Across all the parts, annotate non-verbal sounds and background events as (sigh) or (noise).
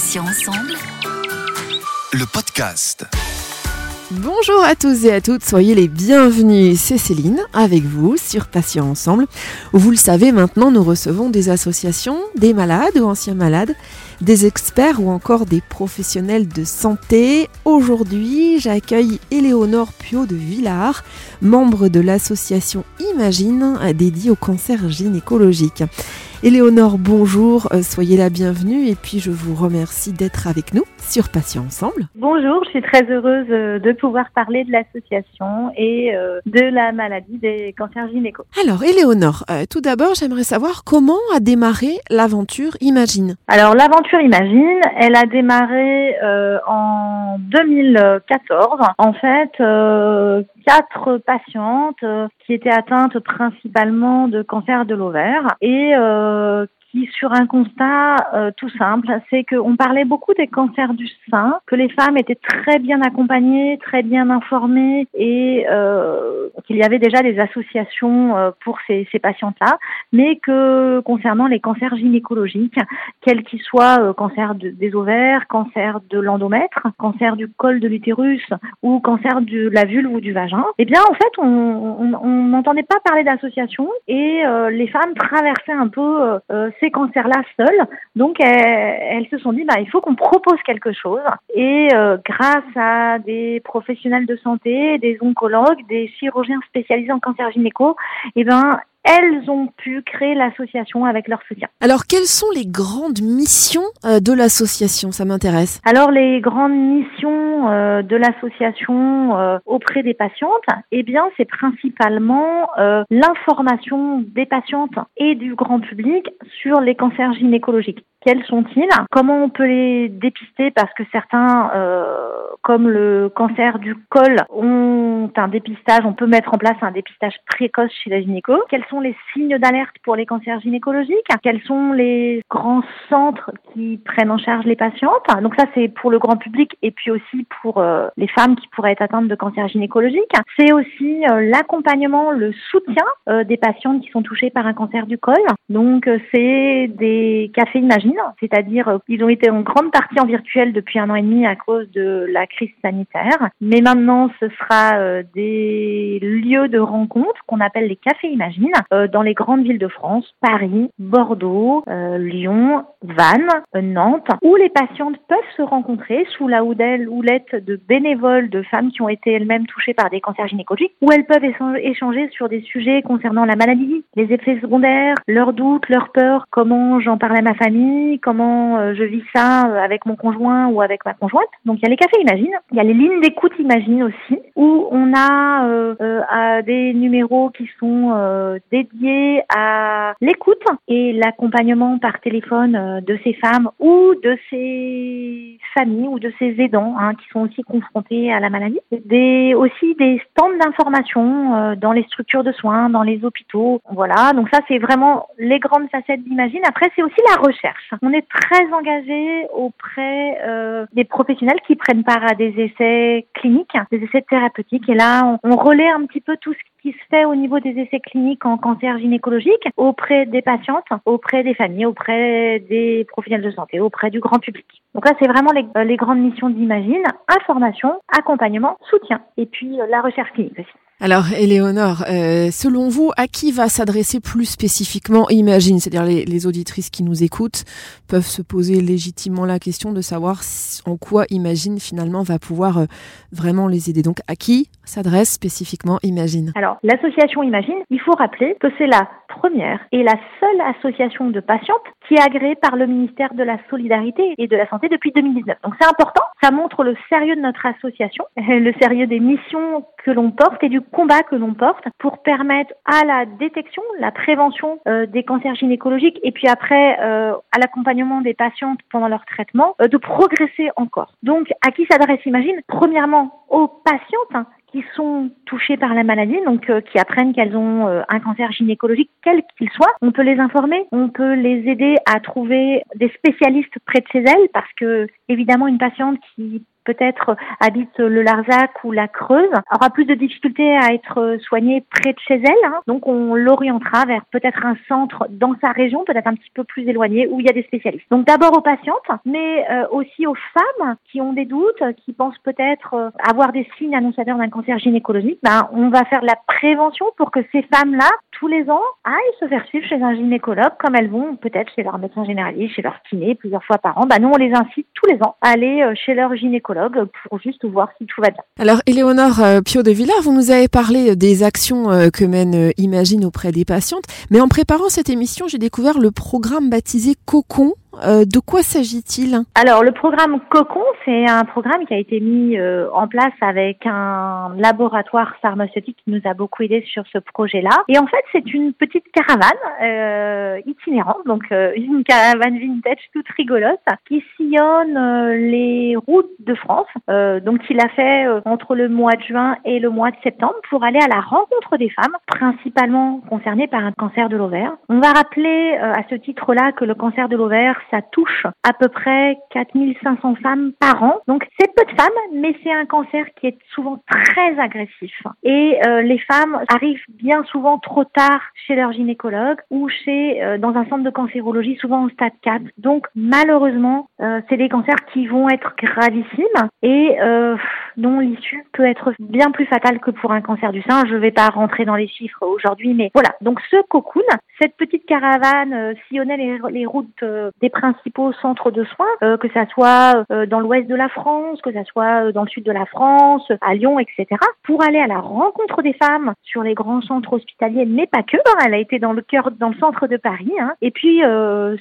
Patients ensemble. Le podcast. Bonjour à tous et à toutes, soyez les bienvenus. C'est Céline avec vous sur Patients Ensemble. Vous le savez maintenant, nous recevons des associations, des malades ou anciens malades, des experts ou encore des professionnels de santé. Aujourd'hui, j'accueille Éléonore Pio de Villars, membre de l'association Imagine dédiée au cancer gynécologique. Éléonore, bonjour, euh, soyez la bienvenue et puis je vous remercie d'être avec nous sur Patients Ensemble. Bonjour, je suis très heureuse euh, de pouvoir parler de l'association et euh, de la maladie des cancers gynéco. Alors Éléonore, tout d'abord j'aimerais savoir comment a démarré l'aventure Imagine. Alors l'aventure Imagine, elle a démarré en 2014. En fait, quatre patientes qui étaient atteintes principalement de cancer de l'ovaire et euh, sur un constat euh, tout simple, c'est qu'on parlait beaucoup des cancers du sein, que les femmes étaient très bien accompagnées, très bien informées et euh, qu'il y avait déjà des associations euh, pour ces, ces patientes-là, mais que concernant les cancers gynécologiques, quels qu'ils soient, euh, cancer des ovaires, cancer de l'endomètre, cancer du col de l'utérus ou cancer de la vulve ou du vagin, eh bien en fait on n'entendait pas parler d'associations et les femmes traversaient un peu ces cancers-là seuls. Donc elles, se sont dit, bah, il faut qu'on propose quelque chose. Et euh, grâce à des professionnels de santé, des oncologues, des chirurgiens spécialisés en cancer gynéco, eh ben, elles ont pu créer l'association avec leur soutien. Alors, quelles sont les grandes missions euh, de l'association? Ça m'intéresse. Alors, les grandes missions euh, de l'association euh, auprès des patientes, eh bien, c'est principalement l'information des patientes et du grand public sur les cancers gynécologiques. Quels sont-ils? Comment on peut les dépister? Parce que certains, comme le cancer du col, ont un dépistage. On peut mettre en place un dépistage précoce chez la gynéco. Quels sont les signes d'alerte pour les cancers gynécologiques Quels sont les grands centres qui prennent en charge les patientes Donc ça, c'est pour le grand public et puis aussi pour euh, les femmes qui pourraient être atteintes de cancer gynécologique. C'est aussi euh, l'accompagnement, le soutien euh, des patientes qui sont touchées par un cancer du col. Donc c'est des cafés Imagine, c'est-à-dire ils ont été en grande partie en virtuel depuis un an et demi à cause de la crise sanitaire. Mais maintenant, ce sera des lieux de rencontre qu'on appelle les cafés Imagine euh, dans les grandes villes de France, Paris, Bordeaux, euh, Lyon, Vannes, euh, Nantes, où les patientes peuvent se rencontrer sous la houlette de bénévoles, de femmes qui ont été elles-mêmes touchées par des cancers gynécologiques, où elles peuvent échanger sur des sujets concernant la maladie, les effets secondaires, leurs doutes, leurs peurs, comment j'en parle à ma famille, comment je vis ça avec mon conjoint ou avec ma conjointe. Donc il y a les cafés Imagine, il y a les lignes d'écoute Imagine aussi, où on a des numéros qui sont dédié à l'écoute et l'accompagnement par téléphone euh, de ces femmes ou de ces familles ou de ces aidants hein, qui sont aussi confrontés à la maladie. Des, aussi des stands d'information euh, dans les structures de soins, dans les hôpitaux. Voilà, donc ça c'est vraiment les grandes facettes d'Imagine. Après c'est aussi la recherche. On est très engagé auprès euh, des professionnels qui prennent part à des essais cliniques, des essais thérapeutiques. Et là on, on relaie un petit peu tout ce qui se fait au niveau des essais cliniques en cancer gynécologique auprès des patientes, auprès des familles, auprès des professionnels de santé, auprès du grand public. Donc là, c'est vraiment les, euh, les, grandes missions d'Imagine, information, accompagnement, soutien, et puis euh, la recherche clinique aussi. Alors, Éléonore, euh, selon vous, à qui va s'adresser plus spécifiquement Imagine? C'est-à-dire les, auditrices qui nous écoutent peuvent se poser légitimement la question de savoir en quoi Imagine finalement va pouvoir euh, vraiment les aider. Donc, à qui s'adresse spécifiquement Imagine? Alors, l'association Imagine, il faut rappeler que c'est la première et la seule association de patientes qui est agréée par le ministère de la Solidarité et de la Santé depuis 2019. Donc, c'est important. Ça montre le sérieux de notre association, (laughs) le sérieux des missions que l'on porte et du combat que l'on porte pour permettre à la détection, la prévention euh, des cancers gynécologiques et puis après euh, à l'accompagnement des patientes pendant leur traitement euh, de progresser encore. Donc à qui s'adresse Imagine Premièrement aux patientes hein, qui sont touchées par la maladie, donc qui apprennent qu'elles ont un cancer gynécologique, quel qu'il soit. On peut les informer, on peut les aider à trouver des spécialistes près de chez elles, parce que évidemment une patiente qui peut-être habite le Larzac ou la Creuse aura plus de difficultés à être soignée près de chez elle. Hein. Donc on l'orientera vers peut-être un centre dans sa région, peut-être un petit peu plus éloigné, où il y a des spécialistes. Donc d'abord aux patientes, mais euh, aussi aux femmes qui ont des doutes, qui pensent peut-être euh, avoir des signes annonçateurs d'un cancer gynécologique. Ben, on va faire de la prévention pour que ces femmes-là, tous les ans, aillent se faire suivre chez un gynécologue, comme elles vont peut-être chez leur médecin généraliste, chez leur kiné, plusieurs fois par an. Ben, nous, on les incite tous les ans à aller euh, chez leur gynécologue pour juste voir. Alors, Éléonore Pio de Villard, vous nous avez parlé des actions que mène Imagine auprès des patientes, mais en préparant cette émission, j'ai découvert le programme baptisé Cocon euh, de quoi s'agit-il Alors le programme Cocon, c'est un programme qui a été mis euh, en place avec un laboratoire pharmaceutique qui nous a beaucoup aidé sur ce projet-là. Et en fait, c'est une petite caravane euh, itinérante, donc une caravane vintage toute rigolote qui sillonne les routes de France. donc il a fait entre le mois de juin et le mois de septembre pour aller à la rencontre des femmes, principalement concernées par un cancer de l'ovaire. On va rappeler à ce titre-là que le cancer de l'ovaire ça touche à peu près 4500 femmes par an. Donc c'est peu de femmes, mais c'est un cancer qui est souvent très agressif. Et euh, les femmes arrivent bien souvent trop tard chez leur gynécologue ou chez euh, dans un centre de cancérologie, souvent au stade 4. Donc malheureusement, euh, c'est des cancers qui vont être gravissimes et dont l'issue peut être bien plus fatale que pour un cancer du sein. Je ne vais pas rentrer dans les chiffres aujourd'hui, mais voilà. Donc ce cocoon, cette petite caravane sillonnait les, les routes des principaux centres de soins, euh, que ça soit euh, dans l'ouest de la France, que ça soit euh, dans le sud de la France, à Lyon, etc., pour aller à la rencontre des femmes sur les grands centres hospitaliers, mais pas que. Hein. elle a été dans le cœur, dans le centre de Paris, hein. et puis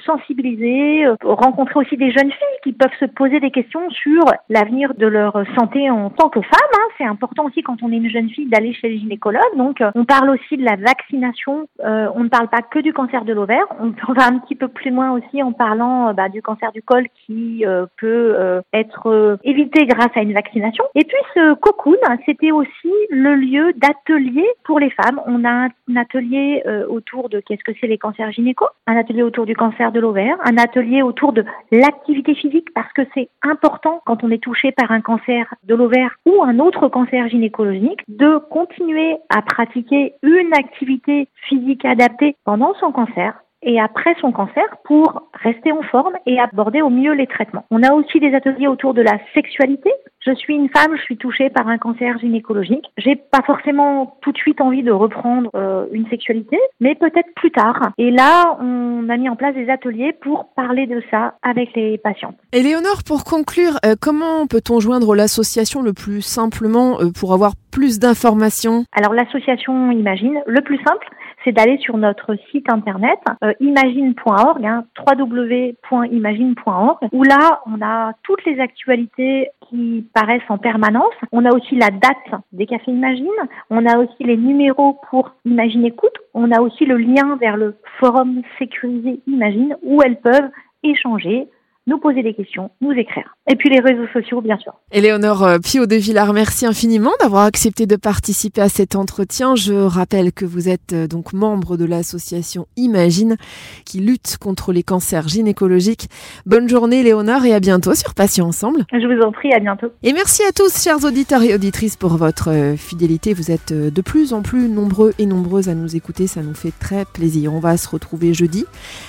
sensibiliser, rencontrer aussi des jeunes filles qui peuvent se poser des questions sur l'avenir de leur santé en tant que femme. Hein. C'est important aussi quand on est une jeune fille d'aller chez le gynécologue. Donc, on parle aussi de la vaccination. on ne parle pas que du cancer de l'ovaire. On va un petit peu plus loin aussi en parlant euh, bah, du cancer du col qui euh, peut euh, être évité grâce à une vaccination. Et puis ce cocoon, c'était aussi le lieu d'atelier pour les femmes. On a un atelier autour de qu'est-ce que c'est les cancers gynéco, un atelier autour du cancer de l'ovaire, un atelier autour de l'activité physique parce que c'est important quand on est touché par un cancer de l'ovaire ou un autre cancer gynécologique de continuer à pratiquer une activité physique adaptée pendant son cancer et après son cancer pour rester en forme et aborder au mieux les traitements. On a aussi des ateliers autour de la sexualité. Je suis une femme, je suis touchée par un cancer gynécologique. J'ai pas forcément tout de suite envie de reprendre euh, une sexualité, mais peut-être plus tard. Et là, on a mis en place des ateliers pour parler de ça avec les patients. Éléonore, pour conclure, euh, comment peut-on joindre l'association le plus simplement euh, pour avoir plus d'informations? Alors l'association Imagine, le plus simple, c'est d'aller sur notre site internet euh, imagine.org, hein, www.imagine.org, où là, on a toutes les actualités qui paraissent en permanence. On a aussi la date des cafés Imagine, on a aussi les numéros pour Imagine Écoute, on a aussi le lien vers le forum sécurisé Imagine, où elles peuvent échanger nous poser des questions, nous écrire. Et puis les réseaux sociaux, bien sûr. Éléonore euh, Pio de Villard, merci infiniment d'avoir accepté de participer à cet entretien. Je rappelle que vous êtes euh, donc membre de l'association Imagine qui lutte contre les cancers gynécologiques. Bonne journée Léonore et à bientôt sur Patients Ensemble. Je vous en prie, à bientôt. Et merci à tous, chers auditeurs et auditrices, pour votre euh, fidélité. Vous êtes de plus en plus nombreux et nombreuses à nous écouter. Ça nous fait très plaisir. On va se retrouver jeudi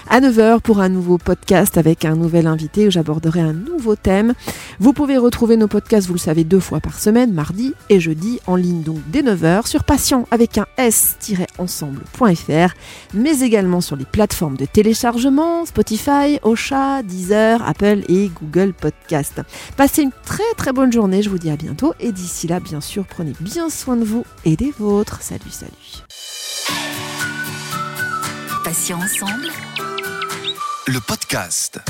à 9h pour un nouveau podcast avec un nouvel invité où j'aborderai un nouveau thème. Vous pouvez retrouver nos podcasts, vous le savez, deux fois par semaine, mardi et jeudi, en ligne donc dès 9h sur patient avec un s-ensemble.fr, mais également sur les plateformes de téléchargement, Spotify, Ocha, Deezer, Apple et Google Podcast. Passez une très très bonne journée, je vous dis à bientôt et d'ici là, bien sûr, prenez bien soin de vous et des vôtres. Salut, salut. Patient ensemble. Le podcast.